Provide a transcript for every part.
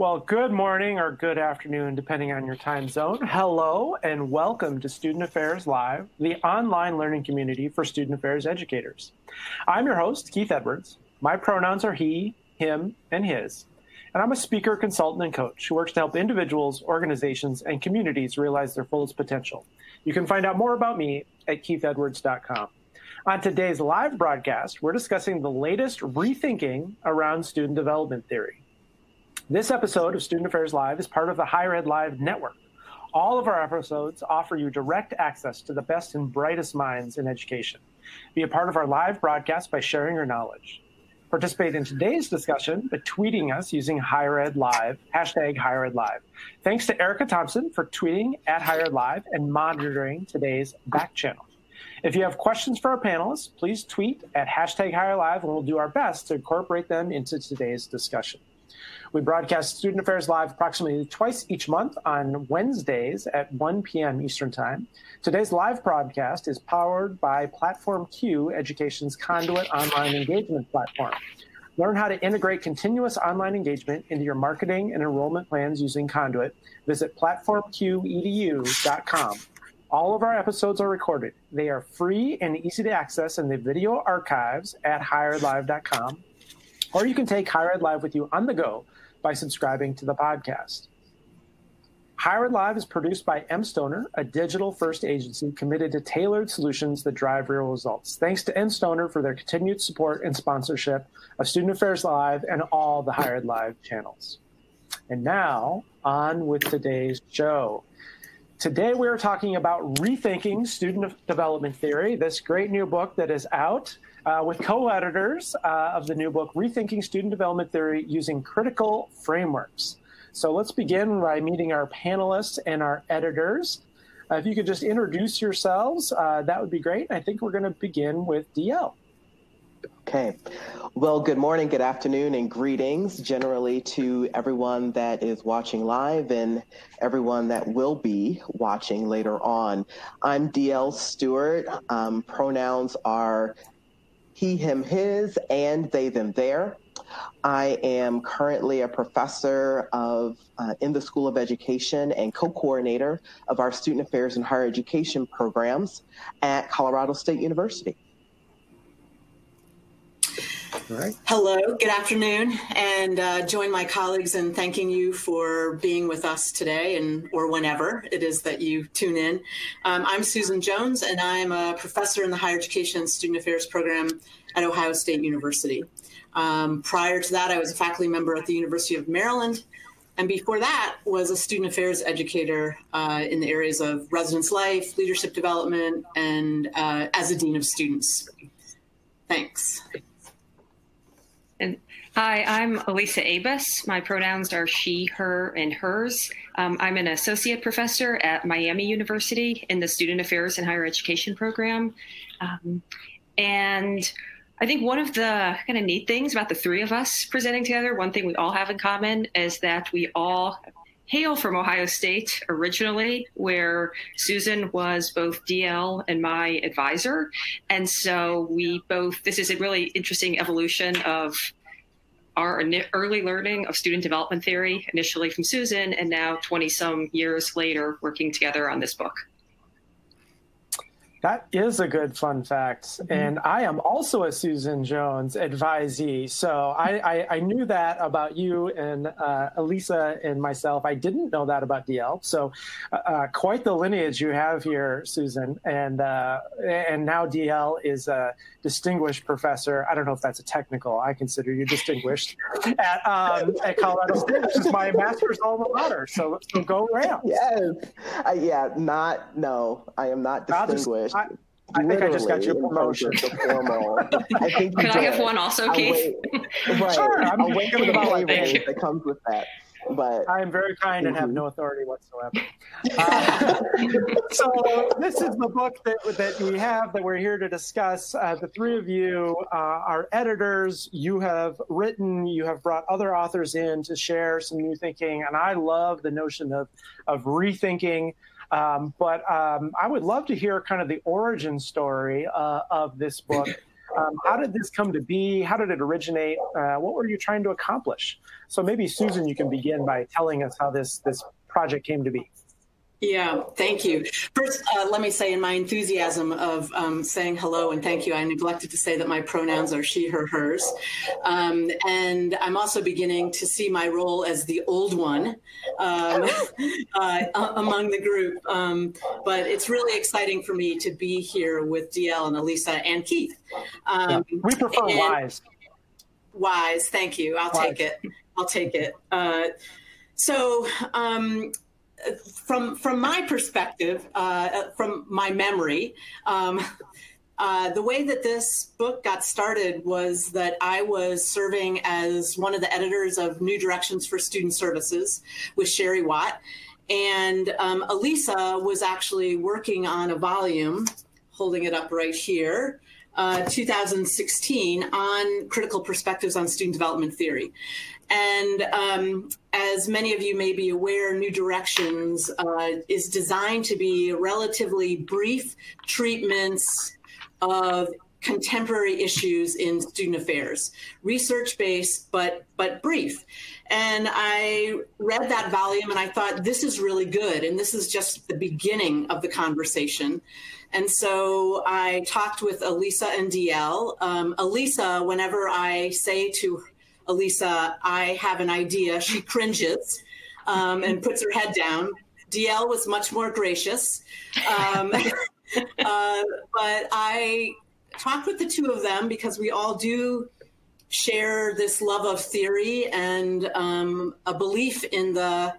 Well, good morning or good afternoon, depending on your time zone. Hello, and welcome to Student Affairs Live, the online learning community for student affairs educators. I'm your host, Keith Edwards. My pronouns are he, him, and his. And I'm a speaker, consultant, and coach who works to help individuals, organizations, and communities realize their fullest potential. You can find out more about me at keithedwards.com. On today's live broadcast, we're discussing the latest rethinking around student development theory. This episode of Student Affairs Live is part of the Higher Ed Live network. All of our episodes offer you direct access to the best and brightest minds in education. Be a part of our live broadcast by sharing your knowledge. Participate in today's discussion by tweeting us using Higher Ed Live, hashtag Higher Ed Live. Thanks to Erica Thompson for tweeting at Higher Ed Live and monitoring today's back channel. If you have questions for our panelists, please tweet at hashtag Higher Live and we'll do our best to incorporate them into today's discussion. We broadcast Student Affairs Live approximately twice each month on Wednesdays at 1 p.m. Eastern Time. Today's live broadcast is powered by Platform Q, Education's conduit online engagement platform. Learn how to integrate continuous online engagement into your marketing and enrollment plans using Conduit. Visit platformqedu.com. All of our episodes are recorded. They are free and easy to access in the video archives at higherlive.com or you can take Higher Ed Live with you on the go by subscribing to the podcast. Higher Ed Live is produced by mStoner, a digital first agency committed to tailored solutions that drive real results. Thanks to mStoner for their continued support and sponsorship of Student Affairs Live and all the Higher Ed Live channels. And now, on with today's show. Today, we are talking about rethinking student development theory, this great new book that is out uh, with co editors uh, of the new book, Rethinking Student Development Theory Using Critical Frameworks. So let's begin by meeting our panelists and our editors. Uh, if you could just introduce yourselves, uh, that would be great. I think we're going to begin with DL. Okay. Well, good morning, good afternoon, and greetings generally to everyone that is watching live and everyone that will be watching later on. I'm DL Stewart. Um, pronouns are he, him, his, and they, them, their. I am currently a professor of uh, in the School of Education and co-coordinator of our Student Affairs and Higher Education programs at Colorado State University. Hello, good afternoon, and uh, join my colleagues in thanking you for being with us today and or whenever it is that you tune in. Um, I'm Susan Jones, and I'm a professor in the Higher Education Student Affairs program at Ohio State University. Um, prior to that, I was a faculty member at the University of Maryland, and before that was a student affairs educator uh, in the areas of residence life, leadership development, and uh, as a dean of students. Thanks. And hi, I'm Elisa Abes. My pronouns are she, her, and hers. Um, I'm an associate professor at Miami University in the Student Affairs and Higher Education program. Um, and I think one of the kind of neat things about the three of us presenting together, one thing we all have in common is that we all hail from Ohio State originally, where Susan was both DL and my advisor. And so we both, this is a really interesting evolution of our early learning of student development theory, initially from Susan, and now 20 some years later, working together on this book. That is a good fun fact. Mm-hmm. And I am also a Susan Jones advisee. So I, I, I knew that about you and uh, Elisa and myself. I didn't know that about DL. So uh, uh, quite the lineage you have here, Susan. And, uh, and now DL is a distinguished professor. I don't know if that's a technical. I consider you distinguished at, um, at Colorado State, which is my master's alma mater. So, so go Rams. Yes. Uh, yeah, not, no, I am not distinguished. I, I think I just got your promotion. I think Can I have one also, Keith? right. Sure. I'm I'll wait for the pay raise that comes with that. But I am very kind and have mm-hmm. no authority whatsoever. Uh, so this is the book that that we have that we're here to discuss. Uh, the three of you uh, are editors. You have written. You have brought other authors in to share some new thinking, and I love the notion of of rethinking um, but um, I would love to hear kind of the origin story uh, of this book. Um, how did this come to be? How did it originate? Uh, what were you trying to accomplish? So maybe Susan, you can begin by telling us how this this project came to be. Yeah, thank you. First, uh, let me say, in my enthusiasm of um, saying hello and thank you, I neglected to say that my pronouns are she, her, hers. Um, and I'm also beginning to see my role as the old one um, uh, among the group. Um, but it's really exciting for me to be here with DL and Elisa and Keith. Um, yeah, we prefer wise. Wise, thank you. I'll wise. take it. I'll take it. Uh, so, um, from from my perspective, uh, from my memory, um, uh, the way that this book got started was that I was serving as one of the editors of New Directions for Student Services with Sherry Watt, and um, Elisa was actually working on a volume, holding it up right here. Uh, 2016 on critical perspectives on student development theory. And um, as many of you may be aware, New Directions uh, is designed to be relatively brief treatments of contemporary issues in student affairs, research based, but but brief. And I read that volume and I thought this is really good, and this is just the beginning of the conversation. And so I talked with Elisa and DL. Um, Elisa, whenever I say to Elisa, I have an idea. She cringes um, and puts her head down. DL was much more gracious. Um, uh, but I talked with the two of them because we all do share this love of theory and um, a belief in the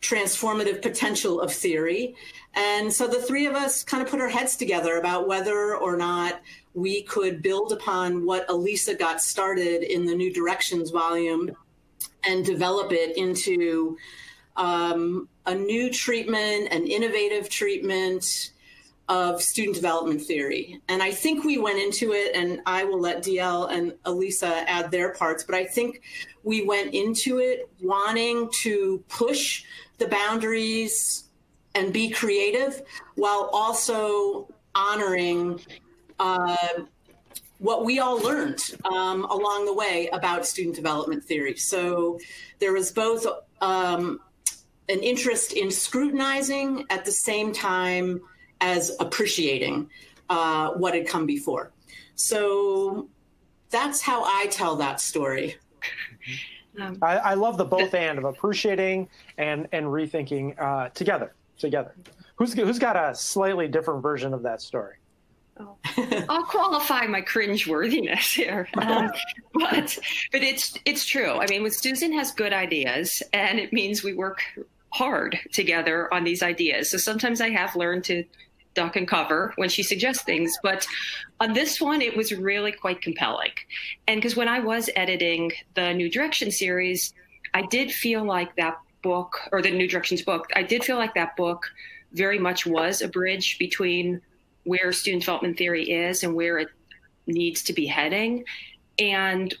transformative potential of theory. And so the three of us kind of put our heads together about whether or not we could build upon what Elisa got started in the New Directions volume and develop it into um, a new treatment, an innovative treatment of student development theory. And I think we went into it, and I will let DL and Elisa add their parts, but I think we went into it wanting to push the boundaries and be creative while also honoring uh, what we all learned um, along the way about student development theory. So there was both um, an interest in scrutinizing at the same time as appreciating uh, what had come before. So that's how I tell that story. Um, I, I, love the both and of appreciating and and rethinking uh, together. Together. Who's who's got a slightly different version of that story? Oh. I'll qualify my cringeworthiness here, um, but but it's it's true. I mean, when Susan has good ideas, and it means we work hard together on these ideas. So sometimes I have learned to duck and cover when she suggests things, but on this one, it was really quite compelling. And because when I was editing the New Direction series, I did feel like that book or the New Directions book, I did feel like that book very much was a bridge between where student development theory is and where it needs to be heading. And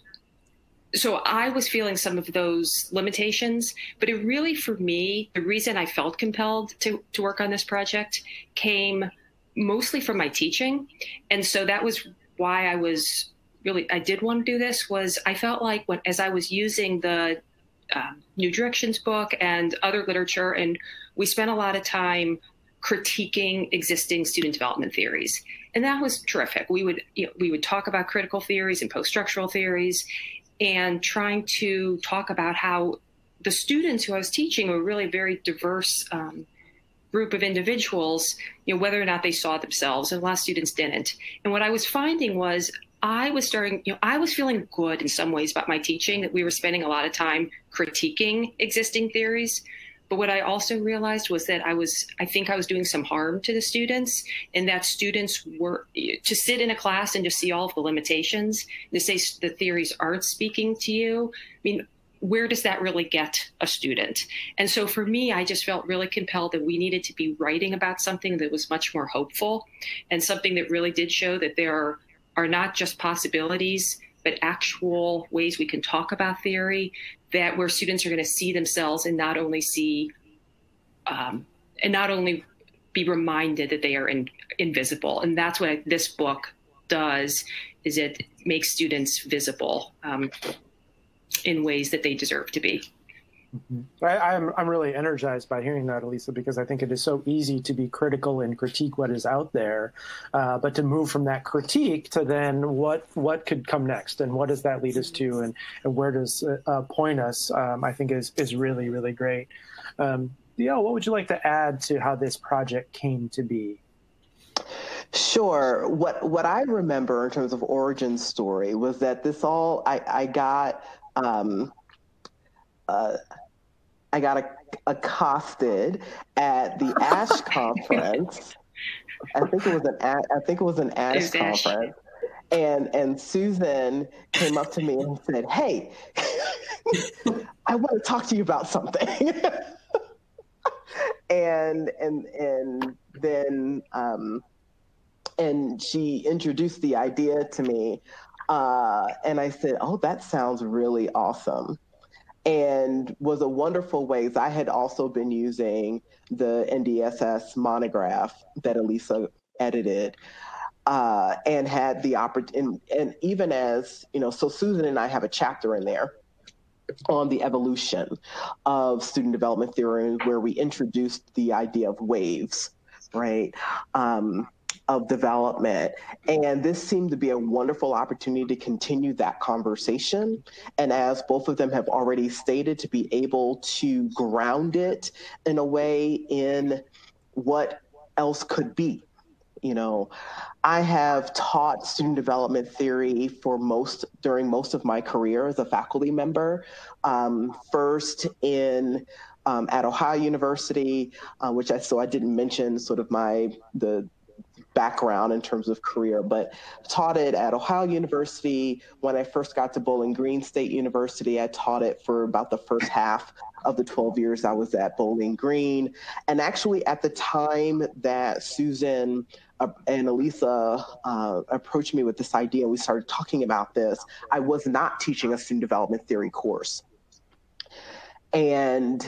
so I was feeling some of those limitations, but it really, for me, the reason I felt compelled to, to work on this project came mostly from my teaching. And so that was why I was really, I did want to do this was I felt like when, as I was using the um, New Directions book and other literature, and we spent a lot of time critiquing existing student development theories. And that was terrific. We would you know, we would talk about critical theories and post-structural theories and trying to talk about how the students who I was teaching were really very diverse um, group of individuals, you know, whether or not they saw themselves, and a lot of students didn't. And what I was finding was I was starting, you know, I was feeling good in some ways about my teaching that we were spending a lot of time critiquing existing theories. But what I also realized was that I was, I think I was doing some harm to the students, and that students were to sit in a class and just see all of the limitations, to say the theories aren't speaking to you. I mean, where does that really get a student? And so for me, I just felt really compelled that we needed to be writing about something that was much more hopeful and something that really did show that there are, are not just possibilities, but actual ways we can talk about theory that where students are going to see themselves and not only see um, and not only be reminded that they are in, invisible and that's what this book does is it makes students visible um, in ways that they deserve to be. Mm-hmm. I, am I'm, I'm really energized by hearing that, Elisa, because I think it is so easy to be critical and critique what is out there, uh, but to move from that critique to then what what could come next and what does that lead us to and, and where does uh, uh point us, um, I think is is really really great. Um, yeah, what would you like to add to how this project came to be? Sure. What what I remember in terms of origin story was that this all I, I got um, uh, I got accosted at the ASHE conference. I think it was an I think it was an ASHE conference. And and Susan came up to me and said, "Hey, I want to talk to you about something." and and and then um, and she introduced the idea to me, uh, and I said, "Oh, that sounds really awesome." And was a wonderful way. I had also been using the NDSS monograph that Elisa edited. Uh, and had the opportunity, and, and even as you know, so Susan and I have a chapter in there on the evolution of student development theory, where we introduced the idea of waves, right? Um, of development. And this seemed to be a wonderful opportunity to continue that conversation. And as both of them have already stated, to be able to ground it in a way in what else could be. You know, I have taught student development theory for most during most of my career as a faculty member. Um, first in um, at Ohio University, uh, which I so I didn't mention sort of my the background in terms of career, but taught it at Ohio University. When I first got to Bowling Green State University, I taught it for about the first half of the 12 years I was at Bowling Green. And actually, at the time that Susan uh, and Elisa uh, approached me with this idea, we started talking about this. I was not teaching a student development theory course. And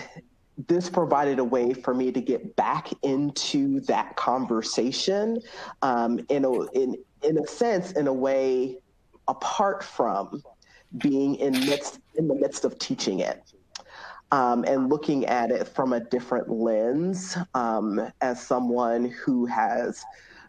this provided a way for me to get back into that conversation um, in, a, in, in a sense, in a way apart from being in, midst, in the midst of teaching it. Um, and looking at it from a different lens um, as someone who has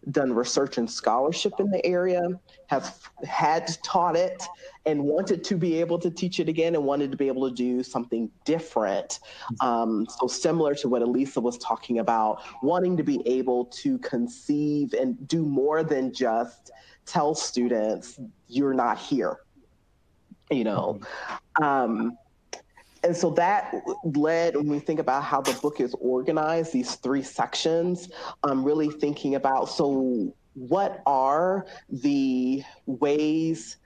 done research and scholarship in the area, have had taught it, and wanted to be able to teach it again and wanted to be able to do something different. Um, so, similar to what Elisa was talking about, wanting to be able to conceive and do more than just tell students, you're not here. You know, um, and so that led when we think about how the book is organized these three sections i'm really thinking about so what are the ways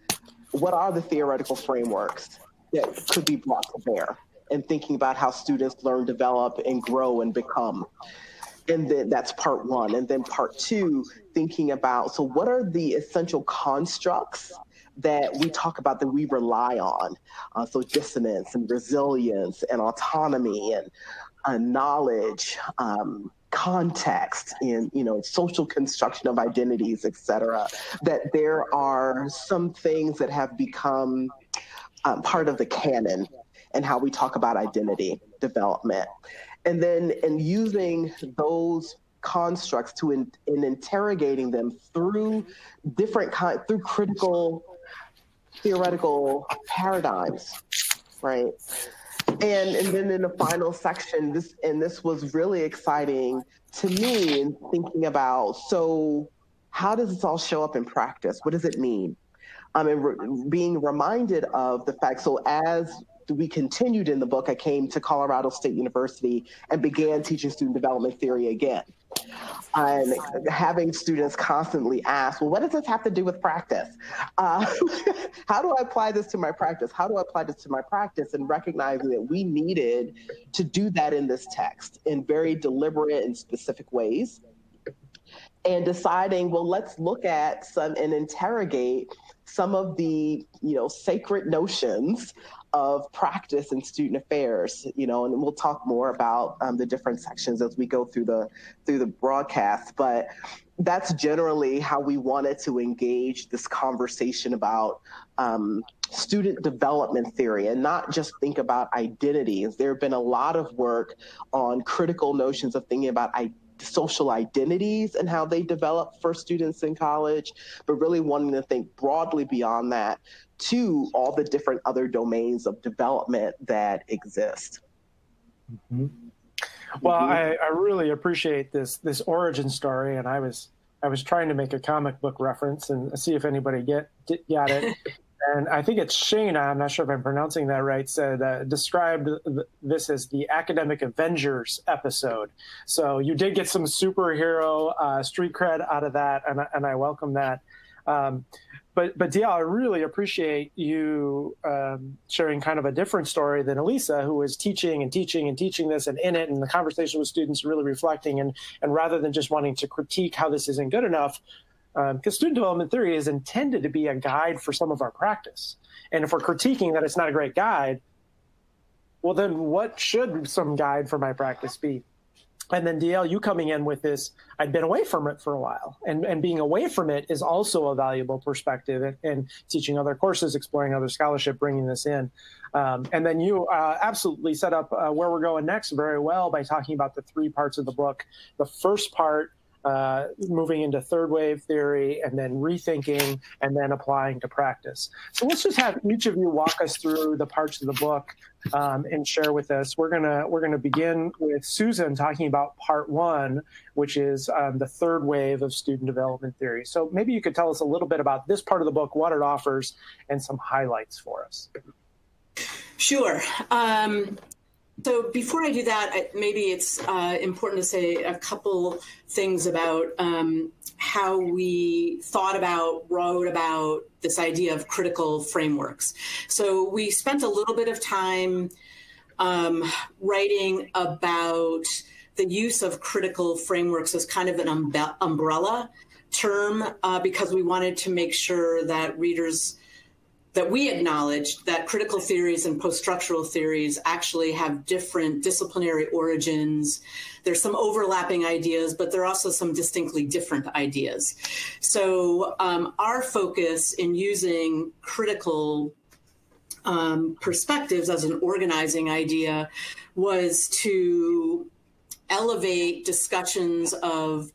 what are the theoretical frameworks that could be brought to bear? And thinking about how students learn develop and grow and become. And then that's part one. And then part two thinking about so what are the essential constructs that we talk about that we rely on. Uh, so dissonance and resilience and autonomy and uh, knowledge, um, context in you know social construction of identities, et cetera. That there are some things that have become um, part of the canon and how we talk about identity development. And then in using those constructs to in, in interrogating them through different kind through critical theoretical paradigms, right? And and then in the final section, this and this was really exciting to me in thinking about so how does this all show up in practice? What does it mean? Um, I mean, re- being reminded of the fact. So as we continued in the book, I came to Colorado State University and began teaching student development theory again and having students constantly ask, well, what does this have to do with practice? Uh, how do I apply this to my practice? How do I apply this to my practice? And recognizing that we needed to do that in this text in very deliberate and specific ways. And deciding, well, let's look at some and interrogate some of the, you know, sacred notions of practice in student affairs, you know, and we'll talk more about um, the different sections as we go through the through the broadcast. But that's generally how we wanted to engage this conversation about um, student development theory and not just think about identities. There have been a lot of work on critical notions of thinking about identity social identities and how they develop for students in college, but really wanting to think broadly beyond that to all the different other domains of development that exist. Mm-hmm. Well, mm-hmm. I, I really appreciate this this origin story, and I was I was trying to make a comic book reference and see if anybody get, get got it. and I think it's Shane, I'm not sure if I'm pronouncing that right, said uh, described this as the academic Avengers episode. So you did get some superhero uh, street cred out of that, and, and I welcome that. Um, but but DL, I really appreciate you um, sharing kind of a different story than Elisa, who was teaching and teaching and teaching this and in it, and the conversation with students really reflecting and and rather than just wanting to critique how this isn't good enough, because um, student development theory is intended to be a guide for some of our practice, and if we're critiquing that it's not a great guide, well then what should some guide for my practice be? and then DL, you coming in with this, I'd been away from it for a while. And, and being away from it is also a valuable perspective and, teaching other courses, exploring other scholarship, bringing this in. Um, and then you uh, absolutely set up uh, where we're going next very well by talking about the three parts of the book. The first part uh, moving into third wave theory and then rethinking and then applying to practice. So let's just have each of you walk us through the parts of the book um, and share with us. We're gonna we're gonna begin with Susan talking about part one, which is um, the third wave of student development theory. So maybe you could tell us a little bit about this part of the book, what it offers, and some highlights for us. Sure. Um, so before I do that, maybe it's uh, important to say a couple things about um, how we thought about, wrote about this idea of critical frameworks. So we spent a little bit of time um, writing about the use of critical frameworks as kind of an umbe- umbrella term uh, because we wanted to make sure that readers that we acknowledged that critical theories and post-structural theories actually have different disciplinary origins. There's some overlapping ideas, but there are also some distinctly different ideas. So um, our focus in using critical um, perspectives as an organizing idea was to elevate discussions of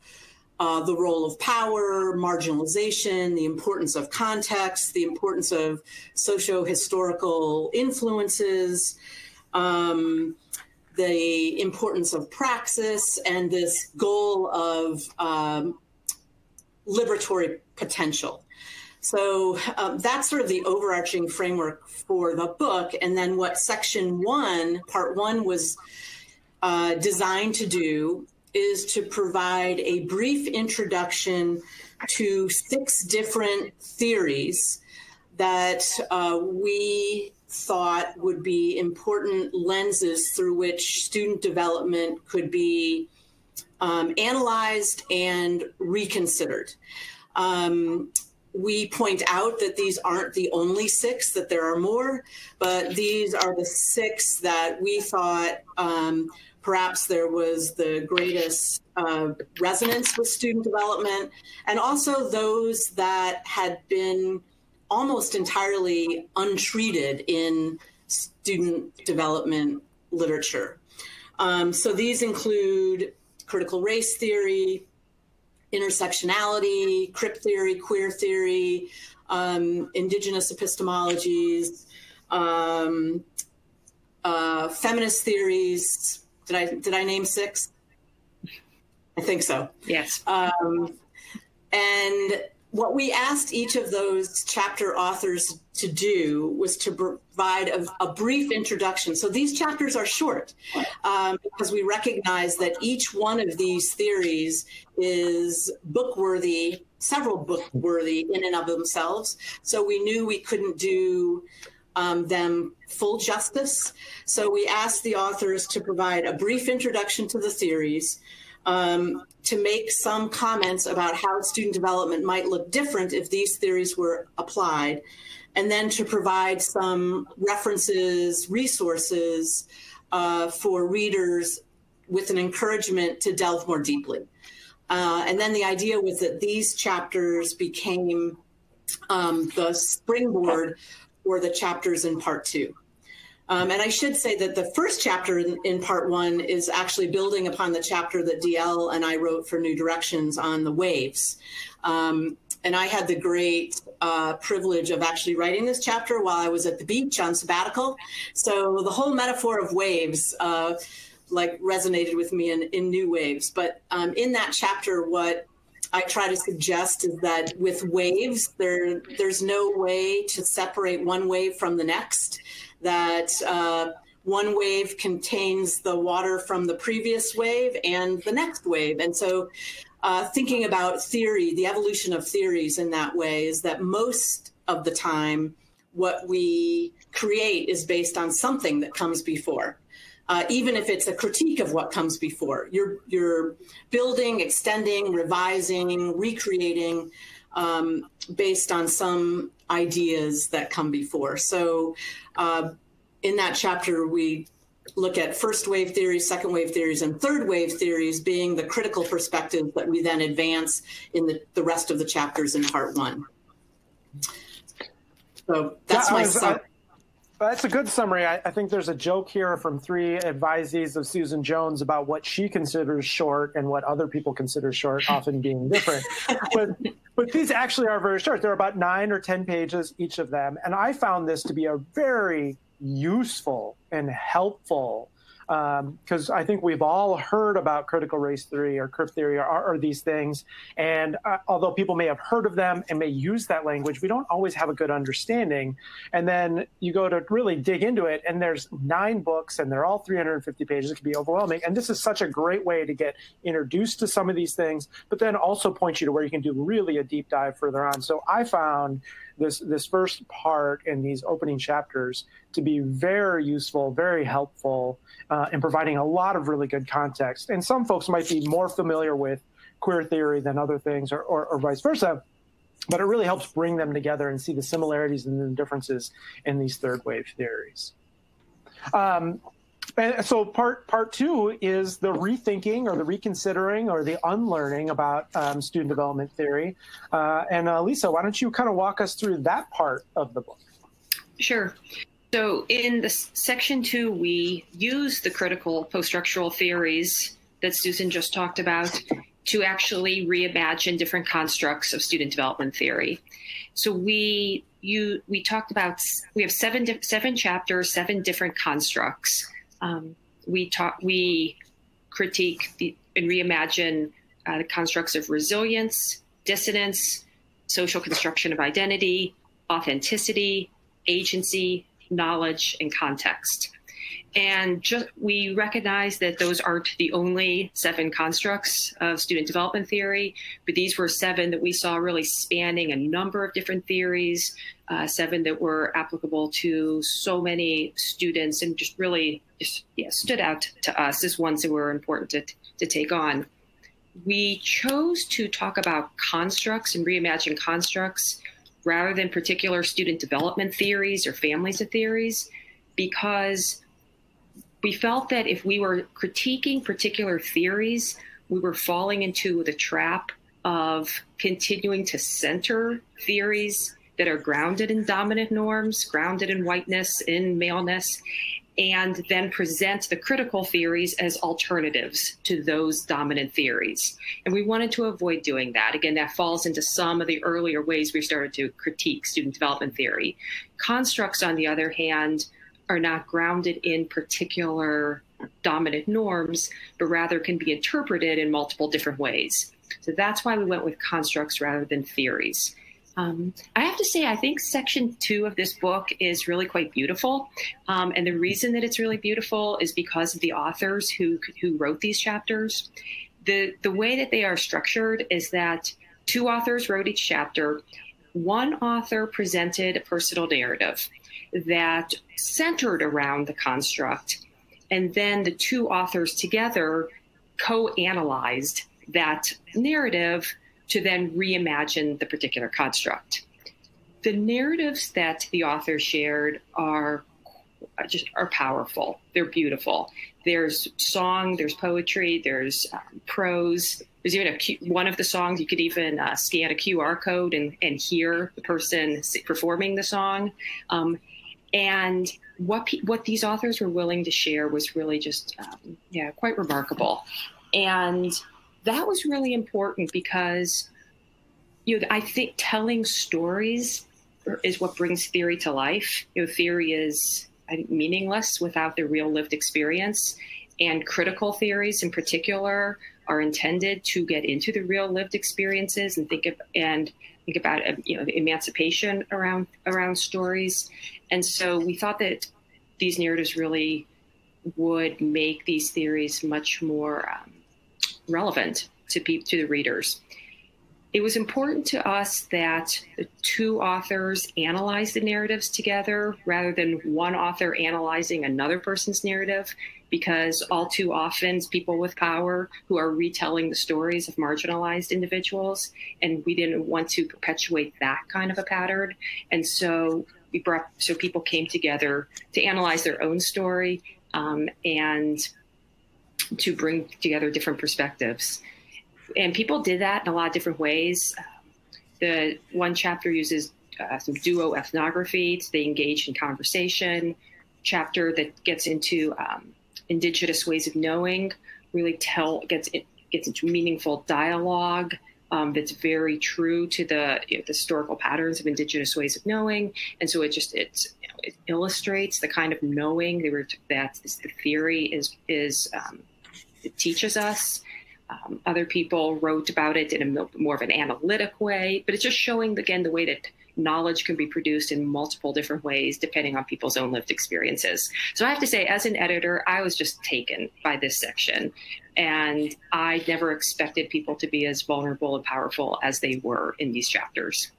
uh, the role of power, marginalization, the importance of context, the importance of socio historical influences, um, the importance of praxis, and this goal of um, liberatory potential. So um, that's sort of the overarching framework for the book. And then what section one, part one, was uh, designed to do is to provide a brief introduction to six different theories that uh, we thought would be important lenses through which student development could be um, analyzed and reconsidered. Um, we point out that these aren't the only six, that there are more, but these are the six that we thought um, perhaps there was the greatest uh, resonance with student development, and also those that had been almost entirely untreated in student development literature. Um, so these include critical race theory, intersectionality, crip theory, queer theory, um, indigenous epistemologies, um, uh, feminist theories, did I did I name six? I think so. Yes. Um, and what we asked each of those chapter authors to do was to provide a, a brief introduction. So these chapters are short um, because we recognize that each one of these theories is book worthy, several book worthy in and of themselves. So we knew we couldn't do um, them full justice. So we asked the authors to provide a brief introduction to the theories, um, to make some comments about how student development might look different if these theories were applied, and then to provide some references, resources uh, for readers with an encouragement to delve more deeply. Uh, and then the idea was that these chapters became um, the springboard for the chapters in part two. Um, and I should say that the first chapter in, in, part one is actually building upon the chapter that DL and I wrote for New Directions on the waves. Um, and I had the great uh, privilege of actually writing this chapter while I was at the beach on sabbatical. So the whole metaphor of waves, uh, like, resonated with me in, in new waves. But um, in that chapter, what I try to suggest is that with waves, there there's no way to separate one wave from the next. That uh, one wave contains the water from the previous wave and the next wave, and so uh, thinking about theory, the evolution of theories in that way is that most of the time, what we create is based on something that comes before. Uh, even if it's a critique of what comes before, you're you're building, extending, revising, recreating um, based on some ideas that come before. So, uh, in that chapter, we look at first wave theories, second wave theories, and third wave theories being the critical perspectives that we then advance in the, the rest of the chapters in part one. So that's yeah, my was, summary. Uh, That's a good summary. I, I, think there's a joke here from three advisees of Susan Jones about what she considers short and what other people consider short, often being different. but but these actually are very short. They're about nine or ten pages each of them, and I found this to be a very useful and helpful because um, I think we've all heard about critical race theory or crip theory or, or these things. And uh, although people may have heard of them and may use that language, we don't always have a good understanding. And then you go to really dig into it, and there's nine books, and they're all 350 pages. It can be overwhelming. And this is such a great way to get introduced to some of these things, but then also point you to where you can do really a deep dive further on. So I found this this first part and these opening chapters to be very useful, very helpful uh, in providing a lot of really good context. And some folks might be more familiar with queer theory than other things, or, or, or vice versa. But it really helps bring them together and see the similarities and the differences in these third wave theories. Um, and so part part two is the rethinking or the reconsidering or the unlearning about um, student development theory. Uh, and uh, Lisa, why don't you kind of walk us through that part of the book? Sure. So in the section two, we use the critical post-structural theories that Susan just talked about to actually reimagine different constructs of student development theory. So we you we talked about we have seven seven chapters, seven different constructs um, we talk, we critique the, and reimagine uh, the constructs of resilience, dissonance, social construction of identity, authenticity, agency, knowledge, and context. And just, we recognize that those aren't the only seven constructs of student development theory, but these were seven that we saw really spanning a number of different theories, uh, seven that were applicable to so many students and just really just, yeah, stood out to us as ones that were important to, to take on. We chose to talk about constructs and reimagine constructs rather than particular student development theories or families of theories because we felt that if we were critiquing particular theories, we were falling into the trap of continuing to center theories that are grounded in dominant norms, grounded in whiteness, in maleness, and then present the critical theories as alternatives to those dominant theories. And we wanted to avoid doing that. Again, that falls into some of the earlier ways we started to critique student development theory. Constructs, on the other hand, are not grounded in particular dominant norms, but rather can be interpreted in multiple different ways. So that's why we went with constructs rather than theories. Um, I have to say, I think section two of this book is really quite beautiful. Um, and the reason that it's really beautiful is because of the authors who, who wrote these chapters. The, the way that they are structured is that two authors wrote each chapter. One author presented a personal narrative that centered around the construct. And then the two authors together co analyzed that narrative to then reimagine the particular construct. the narratives that the author shared are just are powerful. They're beautiful. There's song, there's poetry, there's um, prose. There's even a Q, one of the songs you could even uh, scan a QR code and, and hear the person performing the song. Um, and what pe- what these authors were willing to share was really just um, yeah quite remarkable, and that was really important because you know I think telling stories is what brings theory to life. You know, theory is meaningless without the real lived experience. And critical theories, in particular, are intended to get into the real lived experiences and think of, and think about you know emancipation around around stories. And so we thought that these narratives really would make these theories much more um, relevant to people to the readers it was important to us that the two authors analyze the narratives together rather than one author analyzing another person's narrative, because all too often people with power who are retelling the stories of marginalized individuals, and we didn't want to perpetuate that kind of a pattern. And so we brought, so people came together to analyze their own story um, and to bring together different perspectives and people did that in a lot of different ways. The one chapter uses uh, some duo ethnography. So they engage in conversation. Chapter that gets into um, indigenous ways of knowing really tell gets gets into meaningful dialogue um, that's very true to the, you know, the, historical patterns of indigenous ways of knowing, and so it just it, you know, it illustrates the kind of knowing that, that the theory is is um, it teaches us. Um, other people wrote about it in a more of an analytic way, but it's just showing again the way that knowledge can be produced in multiple different ways depending on people's own lived experiences. So I have to say, as an editor, I was just taken by this section. And I never expected people to be as vulnerable and powerful as they were in these chapters.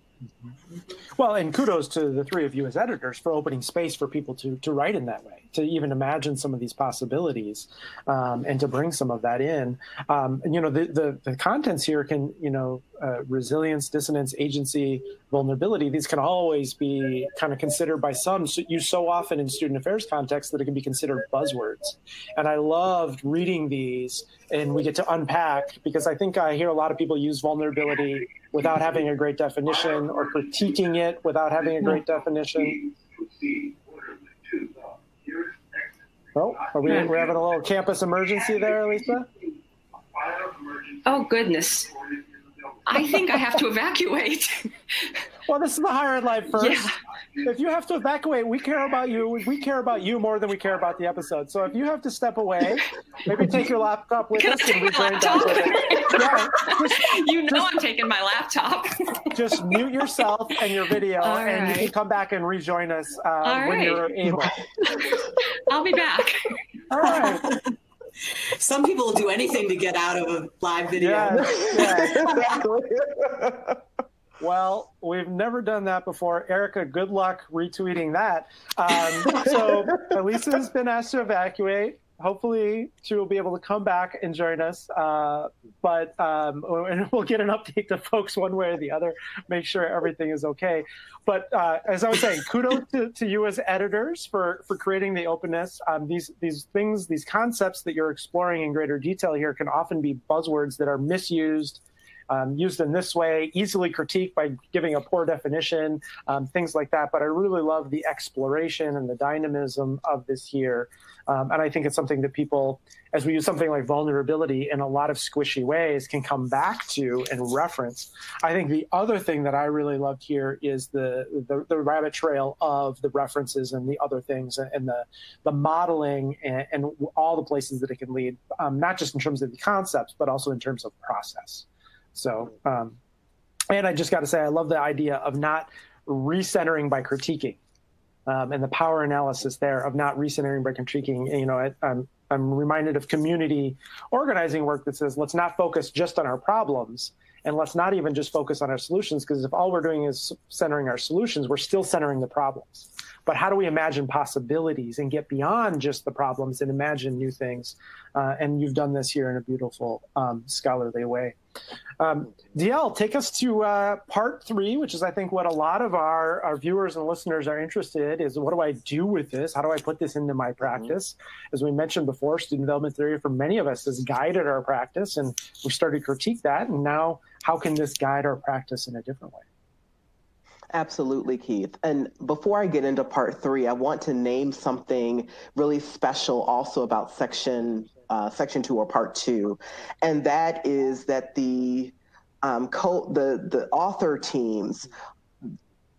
Well, and kudos to the three of you as editors for opening space for people to to write in that way, to even imagine some of these possibilities, um, and to bring some of that in. Um, and, you know, the, the, the contents here can, you know, uh, resilience, dissonance, agency, vulnerability. These can always be kind of considered by some so, used so often in student affairs context that it can be considered buzzwords. And I loved reading these, and we get to unpack because I think I hear a lot of people use vulnerability without having a great definition or critiquing it without having a great definition. Oh, are we we're having a little campus emergency there, Lisa? Oh goodness. I think I have to evacuate. well, this is the Higher Ed Live first. Yeah if you have to evacuate, we care about you. We care about you more than we care about the episode. So if you have to step away, maybe take your laptop with us and back with it. Yeah, just, you know just, I'm taking my laptop. just mute yourself and your video, All and right. you can come back and rejoin us uh, when right. you're able. I'll be back. All right. Some people will do anything to get out of a live video. Yeah, yeah. Well, we've never done that before. Erica, good luck retweeting that. Um, so Elisa has been asked to evacuate. Hopefully, she will be able to come back and join us. Uh, but um, and we'll get an update to folks one way or the other, make sure everything is okay. But uh, as I was saying, kudos to, to, you as editors for for creating the openness. Um, these these things, these concepts that you're exploring in greater detail here, can often be buzzwords that are misused um, used in this way, easily critiqued by giving a poor definition, um, things like that. But I really love the exploration and the dynamism of this here. Um, and I think it's something that people, as we use something like vulnerability in a lot of squishy ways, can come back to and reference. I think the other thing that I really loved here is the the, the rabbit trail of the references and the other things and the the modeling and, and all the places that it can lead, um, not just in terms of the concepts, but also in terms of process. So, um, and I just got to say, I love the idea of not recentering by critiquing, um, and the power analysis there of not recentering by critiquing. You know, I, I'm I'm reminded of community organizing work that says let's not focus just on our problems and let's not even just focus on our solutions because if all we're doing is centering our solutions, we're still centering the problems. But how do we imagine possibilities and get beyond just the problems and imagine new things? Uh, and you've done this here in a beautiful um, scholarly way. Um, DL, take us to uh, part three, which is, I think, what a lot of our, our viewers and listeners are interested is what do I do with this? How do I put this into my practice? Mm-hmm. As we mentioned before, student development theory for many of us has guided our practice, and we started to critique that. And now, how can this guide our practice in a different way? Absolutely, Keith. And before I get into part three, I want to name something really special also about section uh, section two or part two, and that is that the um, co- the the author teams,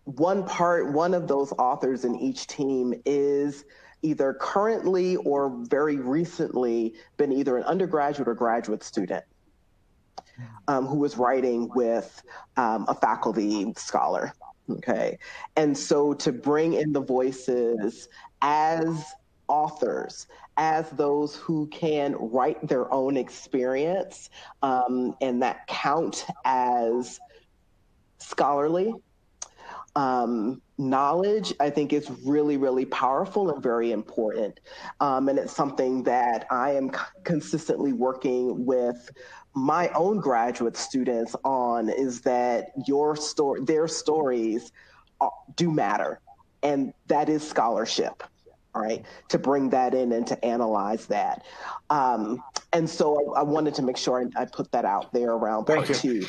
one part, one of those authors in each team is either currently or very recently been either an undergraduate or graduate student um, who was writing with um, a faculty scholar. Okay. And so to bring in the voices as authors, as those who can write their own experience, um, and that count as scholarly. Um, knowledge, I think, is really, really powerful and very important. Um, and it's something that I am consistently working with my own graduate students on is that your story, their stories uh, do matter. And that is scholarship, all right, to bring that in and to analyze that. Um, and so I, I, wanted to make sure I, I, put that out there around part two.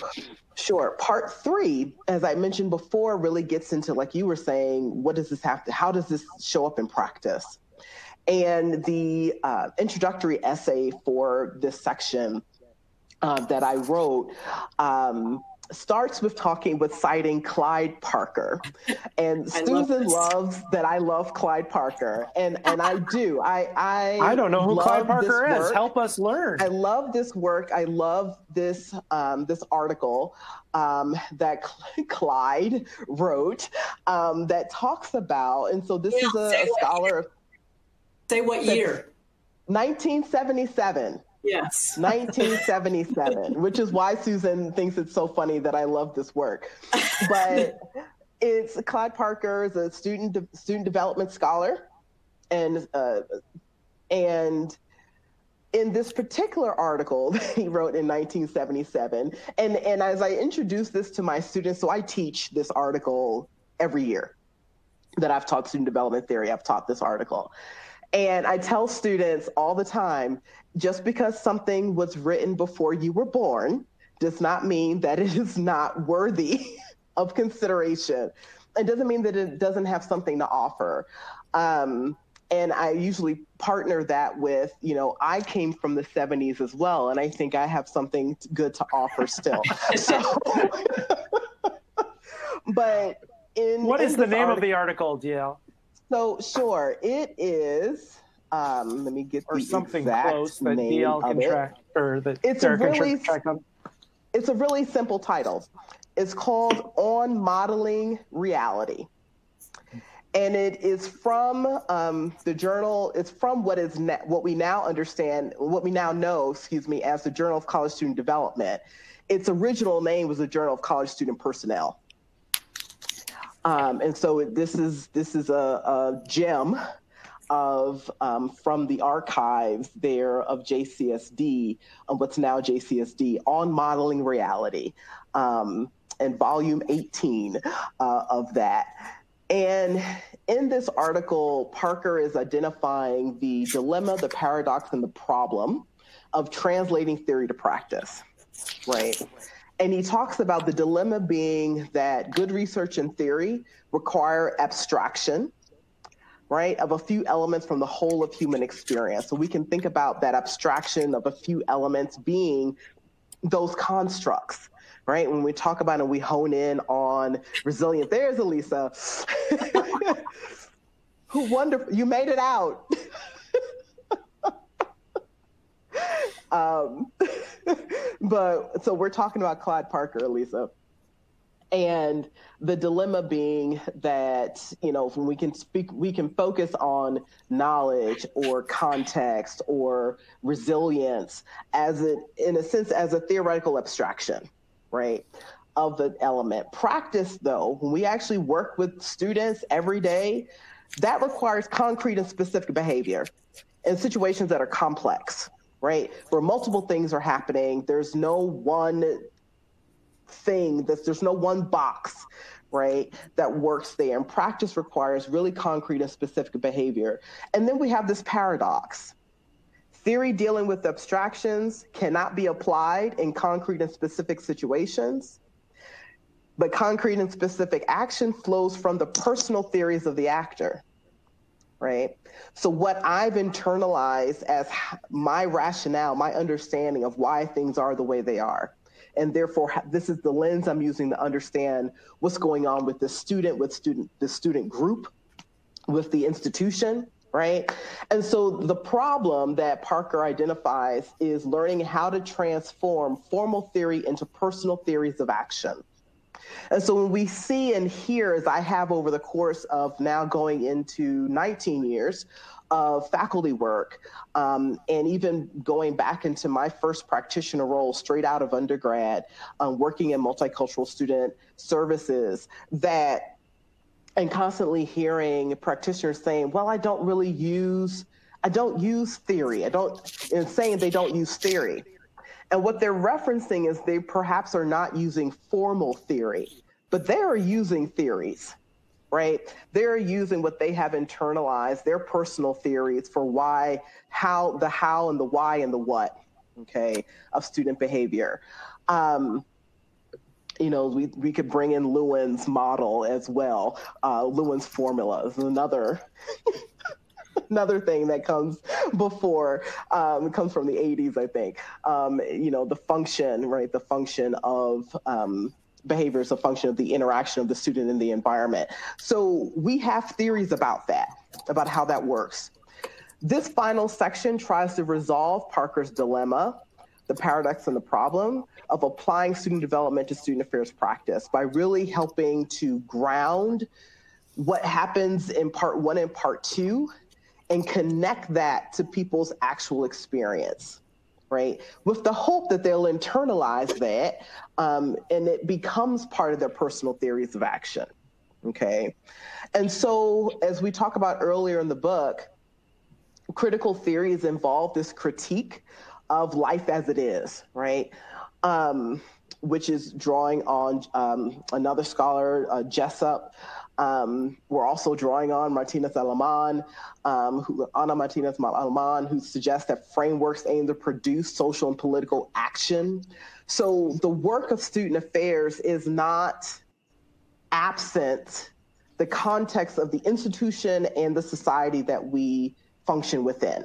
Sure. Part three, as I mentioned before, really gets into, like you were saying, what does this have to, how does this show up in practice? And the uh, introductory essay for this section uh, that I wrote um, starts with talking with citing Clyde Parker, and Susan love loves that I love Clyde Parker, and and I do. I I I don't know who Clyde Parker is. Help us learn. I love this work. I love this um, this article um, that Clyde wrote um, that talks about, and so this yeah, is a, a scholar. Say what year? 1977. Yes. 1977, which is why Susan thinks it's so funny that I love this work. But it's Clyde Parker is a student de- student development scholar, and uh, and in this particular article that he wrote in 1977, and and as I introduce this to my students, so I teach this article every year that I've taught student development theory. I've taught this article. And I tell students all the time just because something was written before you were born does not mean that it is not worthy of consideration. It doesn't mean that it doesn't have something to offer. Um, and I usually partner that with, you know, I came from the 70s as well, and I think I have something good to offer still. so, but in what is in the name of the article, DL? So sure, it is. Um, let me get or the something exact close that name DL can track or that it's Sarah a really, can track them. It's a really simple title. It's called On Modeling Reality. And it is from um, the journal. It's from what is na- what we now understand, what we now know, excuse me, as the Journal of College Student Development. Its original name was the Journal of College Student Personnel. Um, and so this is this is a, a gem of um, from the archives there of JCSD, of what's now JCSD, on modeling reality, um, and volume 18 uh, of that. And in this article, Parker is identifying the dilemma, the paradox, and the problem of translating theory to practice, right? And he talks about the dilemma being that good research and theory require abstraction, right, of a few elements from the whole of human experience. So we can think about that abstraction of a few elements being those constructs, right? When we talk about and we hone in on resilience, there's Elisa. Who wonderful, you made it out. um, but so we're talking about Clyde Parker, Elisa. And the dilemma being that, you know, when we can speak, we can focus on knowledge or context or resilience as it, in a sense, as a theoretical abstraction, right? Of the element. Practice, though, when we actually work with students every day, that requires concrete and specific behavior in situations that are complex right? Where multiple things are happening. There's no one thing that there's no one box right that works there and practice requires really concrete and specific behavior and then we have this paradox theory dealing with abstractions cannot be applied in concrete and specific situations but concrete and specific action flows from the personal theories of the actor right? So what i've internalized as my rationale my understanding of why things are the way they are. And therefore this is the lens i'm using to understand what's going on with the student with student the student group with the institution right? And so the problem that parker identifies is learning how to transform formal theory into personal theories of action and so when we see and hear, as I have over the course of now going into 19 years of faculty work, um, and even going back into my first practitioner role straight out of undergrad, um, working in multicultural student services, that and constantly hearing practitioners saying, "Well, I don't really use." I don't use theory. I don't, and saying they don't use theory. And what they're referencing is they perhaps are not using formal theory, but they are using theories, right? They're using what they have internalized, their personal theories for why, how, the how and the why and the what, okay, of student behavior. Um, you know, we, we could bring in Lewin's model as well. Uh, Lewin's formula is another another thing that comes before um, comes from the 80s i think. Um, you know the function right? The function of um, behavior is a function of the interaction of the student in the environment. So we have theories about that about how that works. This final section tries to resolve parker's dilemma the paradox and the problem of applying student development to student affairs practice by really helping to ground what happens in part one and part two and connect that to people's actual experience right? With the hope that they'll internalize that um, and it becomes part of their personal theories of action okay? And so as we talk about earlier in the book critical theories involve this critique of life as it is right? Um, which is drawing on um, another scholar uh, jessup um, we're also drawing on Martinez Alemán, um, who, Ana Martinez Alemán, who suggests that frameworks aim to produce social and political action. So the work of student affairs is not absent the context of the institution and the society that we function within.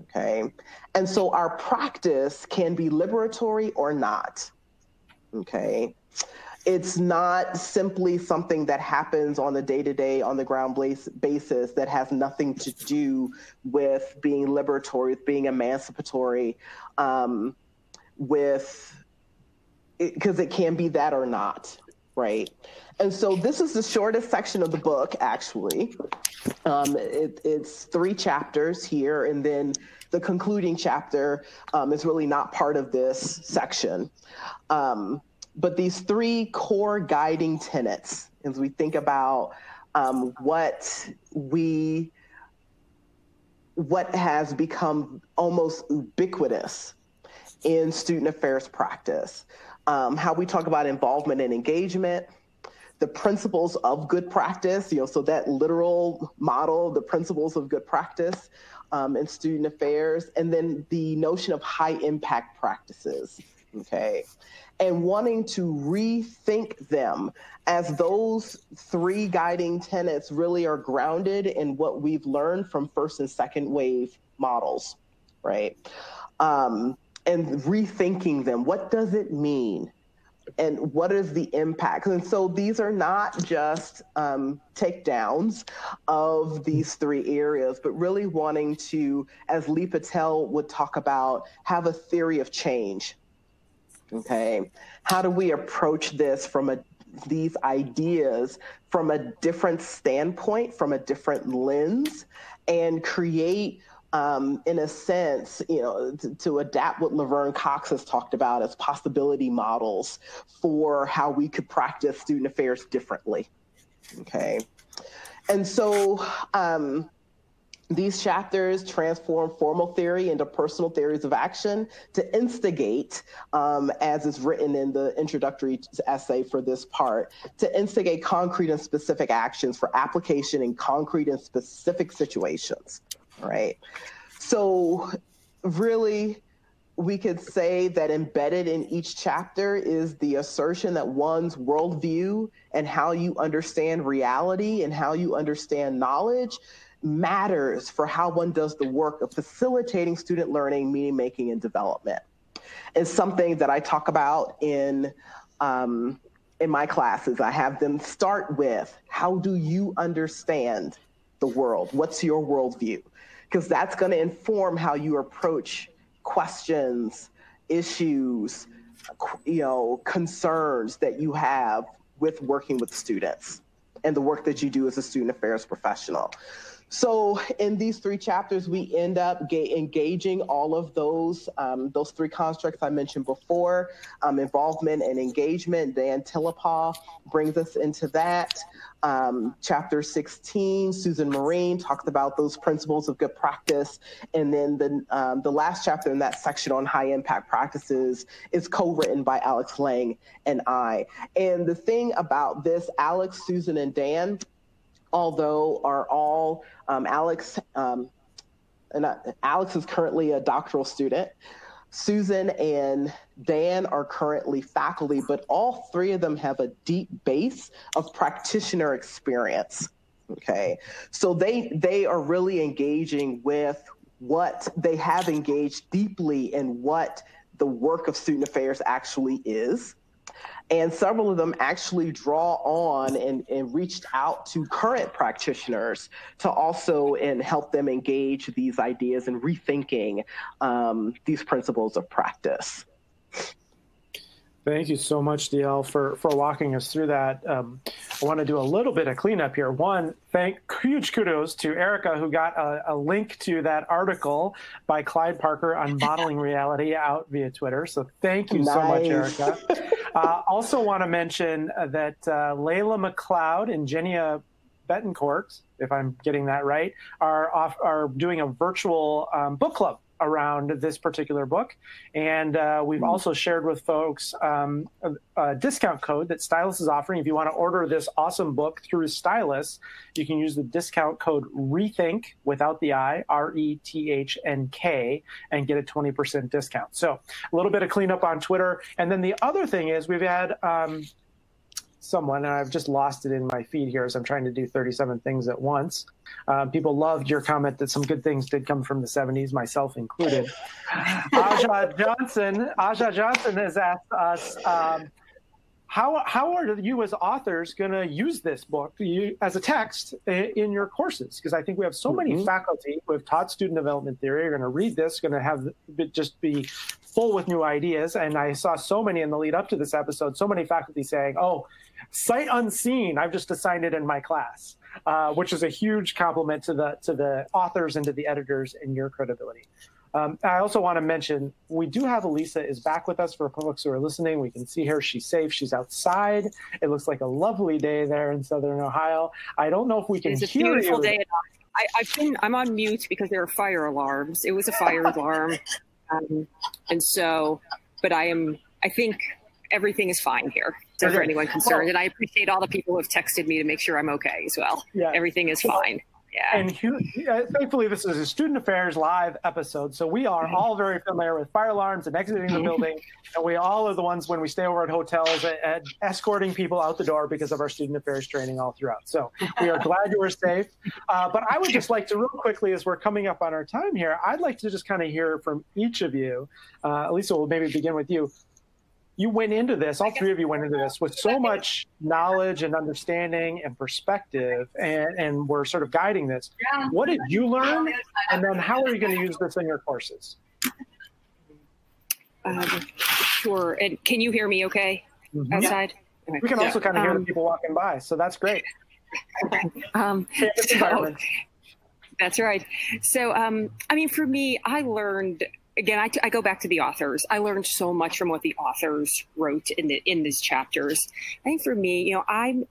Okay. And so our practice can be liberatory or not. Okay it's not simply something that happens on a day to day, on the ground basis that has nothing to do with being liberatory, with being emancipatory, um, with because it, it can be that or not, right? And so this is the shortest section of the book, actually. Um, it, it's three chapters here, and then the concluding chapter um, is really not part of this section. Um, but these three core guiding tenets, as we think about um, what we what has become almost ubiquitous in student affairs practice, um, how we talk about involvement and engagement, the principles of good practice, you know, so that literal model, the principles of good practice um, in student affairs, and then the notion of high impact practices. Okay and wanting to rethink them as those three guiding tenets really are grounded in what we've learned from first and second wave models, right? Um, and rethinking them. What does it mean? And what is the impact? And so these are not just um, takedowns of these three areas, but really wanting to, as Leigh Patel would talk about, have a theory of change Okay. How do we approach this from a these ideas from a different standpoint, from a different lens, and create, um, in a sense, you know, to, to, adapt what Laverne Cox has talked about as possibility models for how we could practice student affairs differently. Okay. And so, um, These chapters transform formal theory into personal theories of action to instigate, um, as is written in the introductory essay for this part, to instigate concrete and specific actions for application in concrete and specific situations. Right. So, really, we could say that embedded in each chapter is the assertion that one's worldview and how you understand reality and how you understand knowledge matters for how one does the work of facilitating student learning, meaning making, and development. It's something that I talk about in um, in my classes. I have them start with how do you understand the world? What's your worldview? Because that's going to inform how you approach questions, issues, you know, concerns that you have with working with students and the work that you do as a student affairs professional. So in these three chapters, we end up ga- engaging all of those um, those three constructs I mentioned before, um, involvement and engagement. Dan Tillapaugh brings us into that. Um, chapter 16, Susan Marine talks about those principles of good practice. And then the, um, the last chapter in that section on high impact practices is co-written by Alex Lang and I. And the thing about this, Alex, Susan, and Dan, although are all um, Alex. Um, and uh, Alex is currently a doctoral student. Susan and Dan are currently faculty, but all three of them have a deep base of practitioner experience. Okay, so they they are really engaging with what they have engaged deeply in what the work of student affairs actually is and several of them actually draw on and, and reached out to current practitioners to also and help them engage these ideas and rethinking um, these principles of practice. Thank you so much, DL, for, for walking us through that. Um, I want to do a little bit of cleanup here. One, thank huge kudos to Erica, who got a, a link to that article by Clyde Parker on modeling reality out via Twitter. So thank you nice. so much, Erica. uh, also, want to mention that uh, Layla McLeod and Jenia Betancourt, if I'm getting that right, are off, are doing a virtual um, book club around this particular book. And uh, we've mm-hmm. also shared with folks um, a, a, discount code that Stylus is offering. If you want to order this awesome book through Stylus, you can use the discount code RETHINK without the I, R E T H N K, and get a 20% discount. So a little bit of cleanup on Twitter. And then the other thing is we've had um, someone, and I've just lost it in my feed here as I'm trying to do 37 things at once. Uh, people loved your comment that some good things did come from the 70s, myself included. Aja Johnson, Aja Johnson has asked us, um, how, how are you as authors going to use this book you, as a text in your courses? Because I think we have so mm-hmm. many faculty who have taught student development theory are going to read this, going to have just be full with new ideas. And I saw so many in the lead up to this episode, so many faculty saying, oh, sight unseen, I've just assigned it in my class. Uh, which is a huge compliment to the to the authors and to the editors and your credibility. Um, I also want to mention we do have Elisa is back with us for folks who are listening. We can see her; she's safe. She's outside. It looks like a lovely day there in Southern Ohio. I don't know if we can it's hear a beautiful you. Day I, have been I'm on mute because there are fire alarms. It was a fire alarm, um, and so, but I am. I think everything is fine here. So okay. for anyone concerned, well, and I appreciate all the people who have texted me to make sure I'm okay as well. Yeah, everything is fine. Yeah. And thankfully, this is a student affairs live episode, so we are all very familiar with fire alarms and exiting the building, and we all are the ones when we stay over at hotels and escorting people out the door because of our student affairs training all throughout. So we are glad you were safe. Uh, but I would just like to real quickly, as we're coming up on our time here, I'd like to just kind of hear from each of you. Uh, Lisa, we'll maybe begin with you you went into this, all three of you went into this with so much knowledge and understanding and perspective, and, and we're sort of guiding this. What did you learn? And then how are you going to use this in your courses? Um, sure. And can you hear me okay mm-hmm. outside? Yeah. We can also kind of hear um, the people walking by, so that's great. Um, so, that's right. So, um, I mean, for me, I learned again, I, I, go back to the authors. I learned so much from what the authors wrote in the in these chapters. I think for me, you know, I'm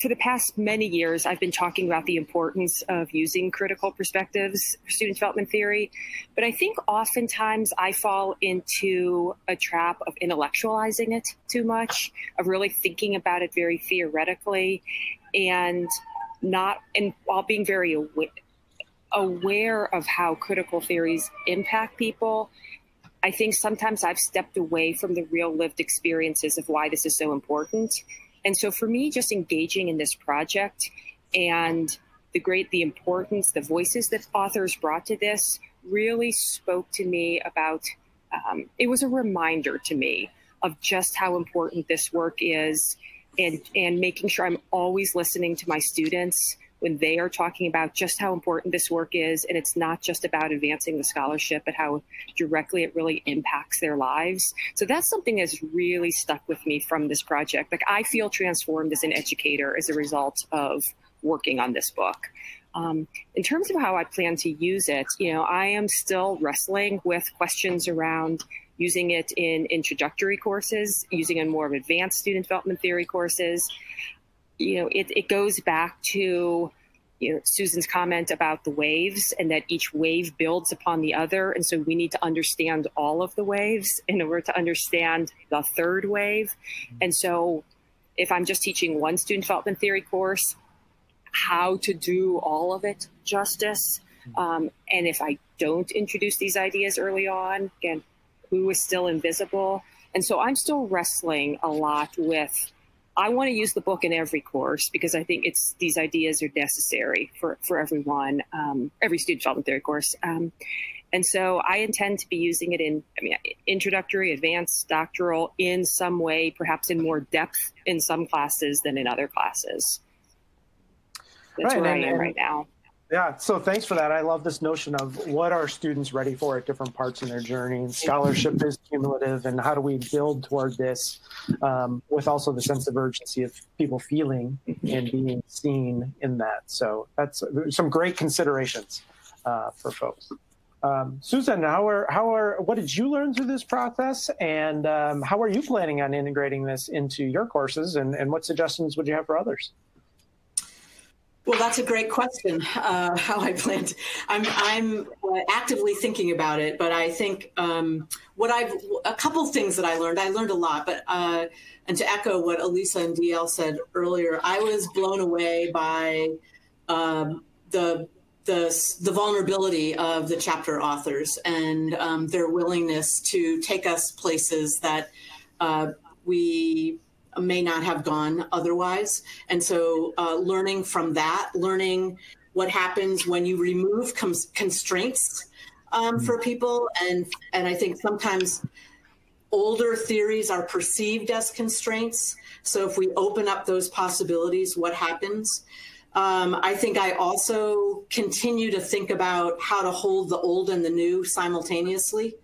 for the past many years, I've been talking about the importance of using critical perspectives for student development theory. But I think oftentimes I fall into a trap of intellectualizing it too much, of really thinking about it very theoretically, and not, and while being very aware, of how critical theories impact people. I think sometimes I've stepped away from the real lived experiences of why this is so important and so for me, just engaging in this project and the great, the importance, the voices that authors brought to this really spoke to me about, um, it was a reminder to me of just how important this work is and, and making sure I'm always listening to my students when they are talking about just how important this work is. And it's not just about advancing the scholarship, but how directly it really impacts their lives. So that's something that's really stuck with me from this project. Like I feel transformed as an educator as a result of working on this book. Um, in terms of how I plan to use it, you know, I am still wrestling with questions around using it in introductory courses, using it in more of advanced student development theory courses you know, it, it goes back to you know, Susan's comment about the waves and that each wave builds upon the other. And so we need to understand all of the waves in order to understand the third wave. And so if I'm just teaching one student development theory course, how to do all of it justice. Um, and if I don't introduce these ideas early on, again, who is still invisible? And so I'm still wrestling a lot with I want to use the book in every course because I think it's these ideas are necessary for for everyone, um, every student development theory course. Um, and so I intend to be using it in, I mean, introductory, advanced, doctoral, in some way, perhaps in more depth in some classes than in other classes. That's right, where and, I am right now. Yeah, so thanks for that. I love this notion of what are students ready for at different parts in their journey. And scholarship is cumulative, and how do we build toward this um, with also the sense of urgency of people feeling and being seen in that. So that's some great considerations uh, for folks. Um, Susan, how are how are what did you learn through this process, and um, how are you planning on integrating this into your courses, and, and what suggestions would you have for others? Well, that's a great question. Uh, how I plan to, I'm I'm uh, actively thinking about it, but I think um, what I've a couple things that I learned. I learned a lot, but uh, and to echo what Elisa and DL said earlier, I was blown away by um, the the the vulnerability of the chapter authors and um, their willingness to take us places that uh, we may not have gone otherwise. And so, uh, learning from that, learning what happens when you remove com- constraints um, for mm-hmm. people, and and I think sometimes older theories are perceived as constraints. So if we open up those possibilities, what happens? Um, I think I also continue to think about how to hold the old and the new simultaneously.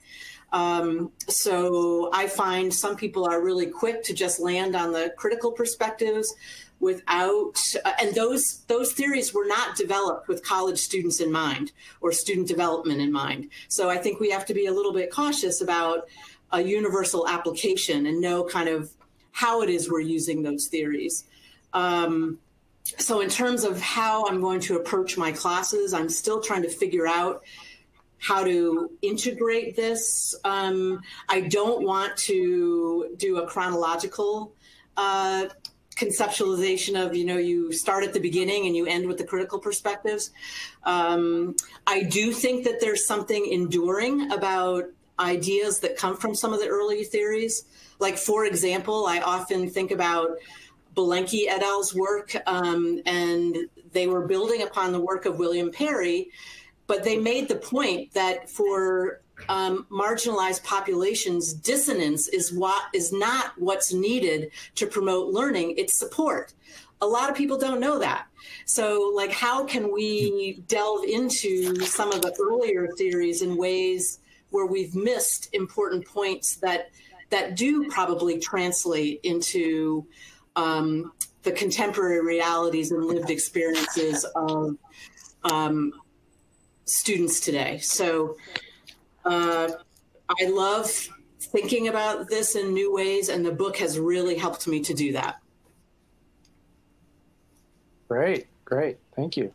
Um, so I find some people are really quick to just land on the critical perspectives without uh, and those those theories were not developed with college students in mind or student development in mind. So i think we have to be a little bit cautious about a universal application and know kind of how it is we're using those theories. Um, so in terms of how i'm going to approach my classes i'm still trying to figure out how to integrate this. Um, I don't want to do a chronological uh, conceptualization of, you know, you start at the beginning and you end with the critical perspectives. Um, I do think that there's something enduring about ideas that come from some of the early theories. Like, for example, I often think about Belenky et al.'s work, um, and they were building upon the work of William Perry but they made the point that for um, marginalized populations, dissonance is what is not what's needed to promote learning. It's support. A lot of people don't know that. So, like, how can we delve into some of the earlier theories in ways where we've missed important points that that do probably translate into um, the contemporary realities and lived experiences of um, students today. So uh, I love thinking about this in new ways, and the book has really helped me to do that. Great, great. Thank you.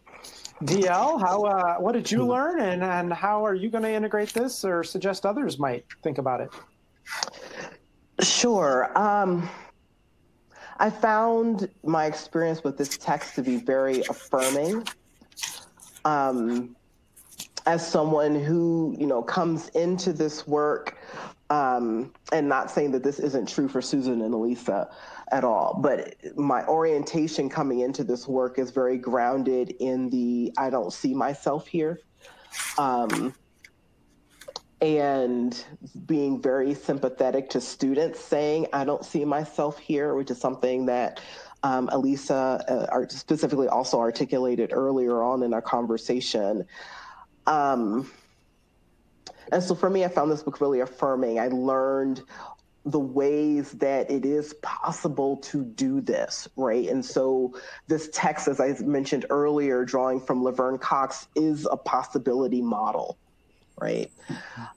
DL, how uh, what did you learn, and and how are you going to integrate this, or suggest others might think about it? Sure. Um, I found my experience with this text to be very affirming. Um, as someone who you know comes into this work, um, and not saying that this isn't true for Susan and Elisa, at all. But my orientation coming into this work is very grounded in the I don't see myself here. Um, and being very sympathetic to students saying, I don't see myself here, which is something that um, Elisa uh, specifically also articulated earlier on in our conversation. Um, and so for me, I found this book really affirming. I learned the ways that it is possible to do this, right? And so this text, as I mentioned earlier, drawing from Laverne Cox, is a possibility model, right?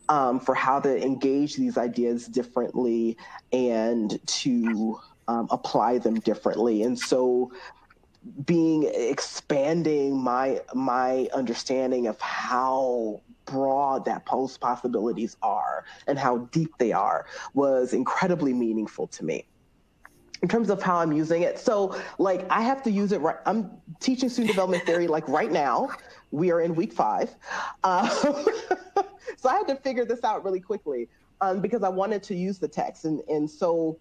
Um, for how to engage these ideas differently and to um, apply them differently. And so being expanding my my understanding of how broad that post possibilities are and how deep they are was incredibly meaningful to me in terms of how I'm using it. So, like, I have to use it right. I'm teaching student development theory like right now. We are in week five. Um, so I had to figure this out really quickly um, because I wanted to use the text. And, and so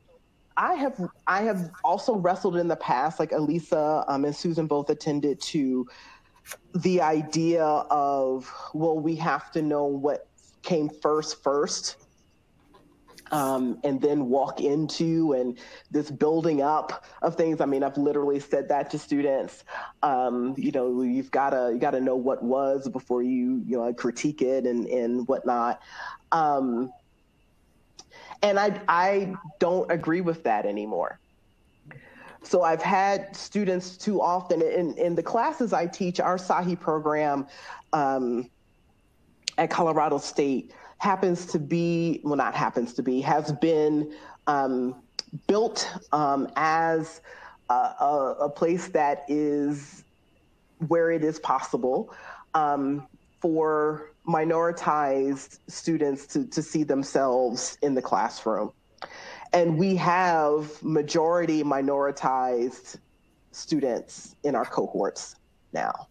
I have I have also wrestled in the past, like Elisa um, and Susan both attended to the idea of well we have to know what came first first um, and then walk into and this building up of things. I mean, I've literally said that to students. Um, you know, you've got to you got to know what was before you you know critique it and and whatnot. Um, and I I don't agree with that anymore. So I've had students too often in, in the classes I teach, our SAHE program um, at Colorado State happens to be, well, not happens to be, has been um, built um, as a, a, a, place that is where it is possible um, for minoritized students to, to see themselves in the classroom. And we have majority minoritized students in our cohorts now.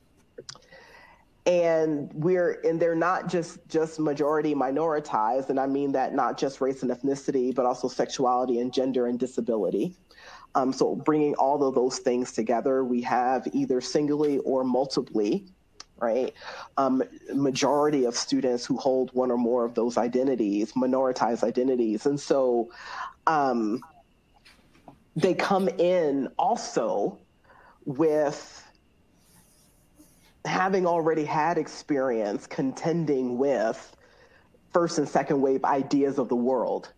And we're and they're not just just majority minoritized and i mean that not just race and ethnicity but also sexuality and gender and disability. Um, so bringing all of those things together we have either singly or multiply right? Um, majority of students who hold one or more of those identities minoritized identities. And so um, they come in also with having already had experience contending with first and second wave ideas of the world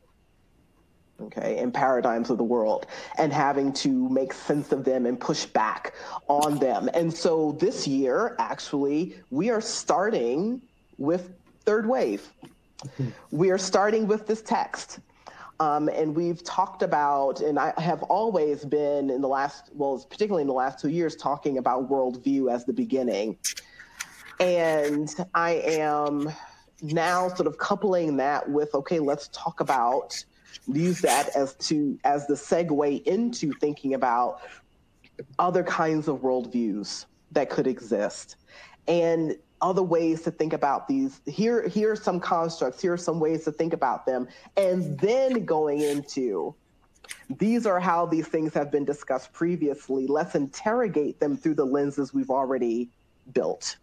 okay and paradigms of the world and having to make sense of them and push back on them. And so this year actually we are starting with third wave. We are starting with this text. Um, and we've talked about, and I have always been in the last, well, particularly in the last two years, talking about worldview as the beginning. And I am now sort of coupling that with, okay, let's talk about, use that as to as the segue into thinking about other kinds of worldviews that could exist. And other ways to think about these. Here, here are some constructs. Here are some ways to think about them, and then going into these are how these things have been discussed previously. Let's interrogate them through the lenses we've already built.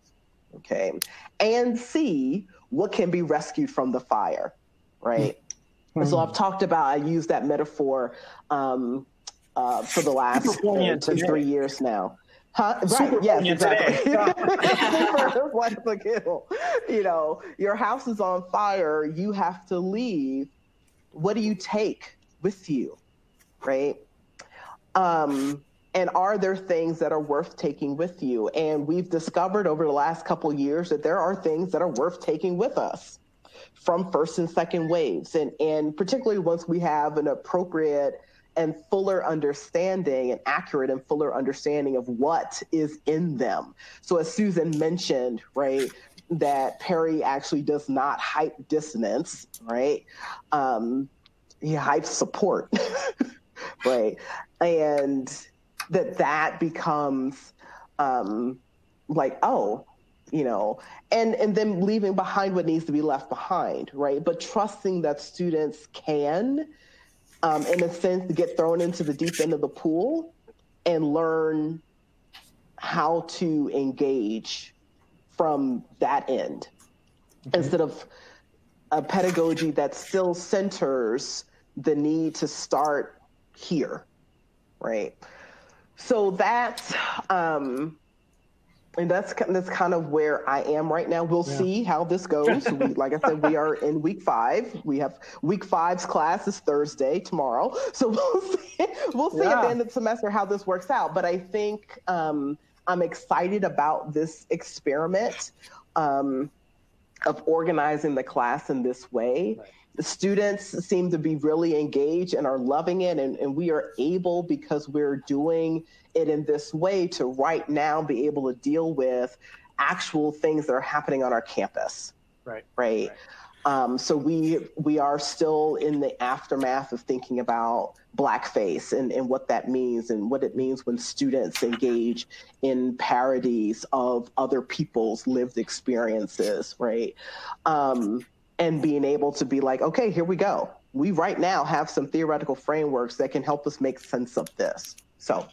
Okay. And see what can be rescued from the fire. Right. Mm-hmm. So I've talked about, I use that metaphor um, uh, for the last uh, three years now. Huh? Right. yes, exactly. Super You know, your house is on fire. You have to leave. What do you take with you? Right. Um, and are there things that are worth taking with you? And we've discovered over the last couple years that there are things that are worth taking with us from first and second waves. And, and particularly once we have an appropriate and fuller understanding and accurate and fuller understanding of what is in them. So, as Susan mentioned, right, that Perry actually does not hype dissonance, right? Um, he hypes support, right? And that that becomes um, like, oh, you know, and and then leaving behind what needs to be left behind, right? But trusting that students can, um, in a sense, get thrown into the deep end of the pool and learn how to engage from that end okay. instead of a pedagogy that still centers the need to start here, right? So that's um, and that's that's kind of where I am right now. We'll yeah. see how this goes. we, like I said, we are in week five. We have week five's class is Thursday tomorrow, so we'll see. We'll see yeah. at the end of the semester how this works out. But I think um, I'm excited about this experiment um, of organizing the class in this way. Right. The students seem to be really engaged and are loving it, and, and we are able because we're doing it in this way to right now be able to deal with actual things that are happening on our campus. Right. Right. right. Um, so we we are still in the aftermath of thinking about blackface and, and what that means and what it means when students engage in parodies of other people's lived experiences, right? Um, and being able to be like, okay, here we go. We right now have some theoretical frameworks that can help us make sense of this. So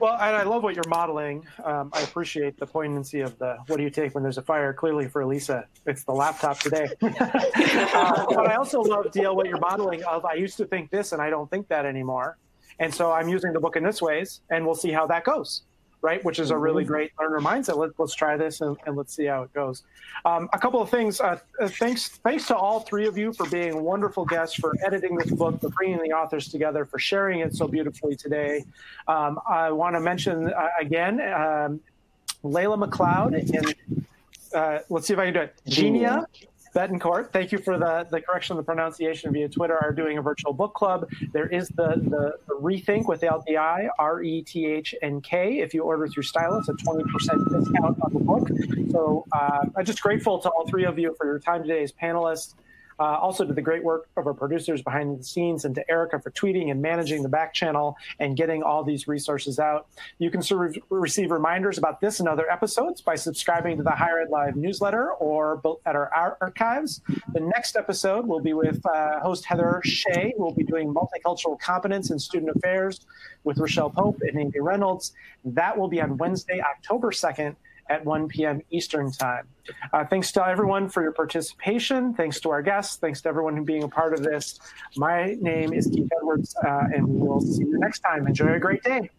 well, and I love what you're modeling. Um, I appreciate the poignancy of the what do you take when there's a fire? Clearly, for Lisa, it's the laptop today. uh, but I also love, DL, what you're modeling of I used to think this and I don't think that anymore. And so I'm using the book in this ways, and we'll see how that goes right? Which is a really mm-hmm. great learner mindset. Let, us try this and, and, let's see how it goes. Um, a couple of things. Uh, uh, thanks, thanks to all three of you for being wonderful guests, for editing this book, for bringing the authors together, for sharing it so beautifully today. Um, I want to mention uh, again um, Layla McLeod and uh, let's see if I can do it. Genia Betancourt, thank you for the, the correction of the pronunciation via Twitter, are doing a virtual book club. There is the, the, the Rethink without the I, R E T H N K. If you order through Stylus, a 20% discount on the book. So uh, I'm just grateful to all three of you for your time today as panelists. Uh, also to the great work of our producers behind the scenes and to Erica for tweeting and managing the back channel and getting all these resources out. You can re- receive reminders about this and other episodes by subscribing to the Higher Ed Live newsletter or at our archives. The next episode will be with uh, host Heather Shea, will be doing multicultural competence in student affairs with Raechele Pope and Amy Reynolds. That will be on Wednesday, October 2nd at 1 p.m. Eastern Time. Uh, thanks to everyone for your participation. Thanks to our guests. Thanks to everyone who being a part of this. My name is Keith Edwards, uh, and we will see you next time. Enjoy a great day.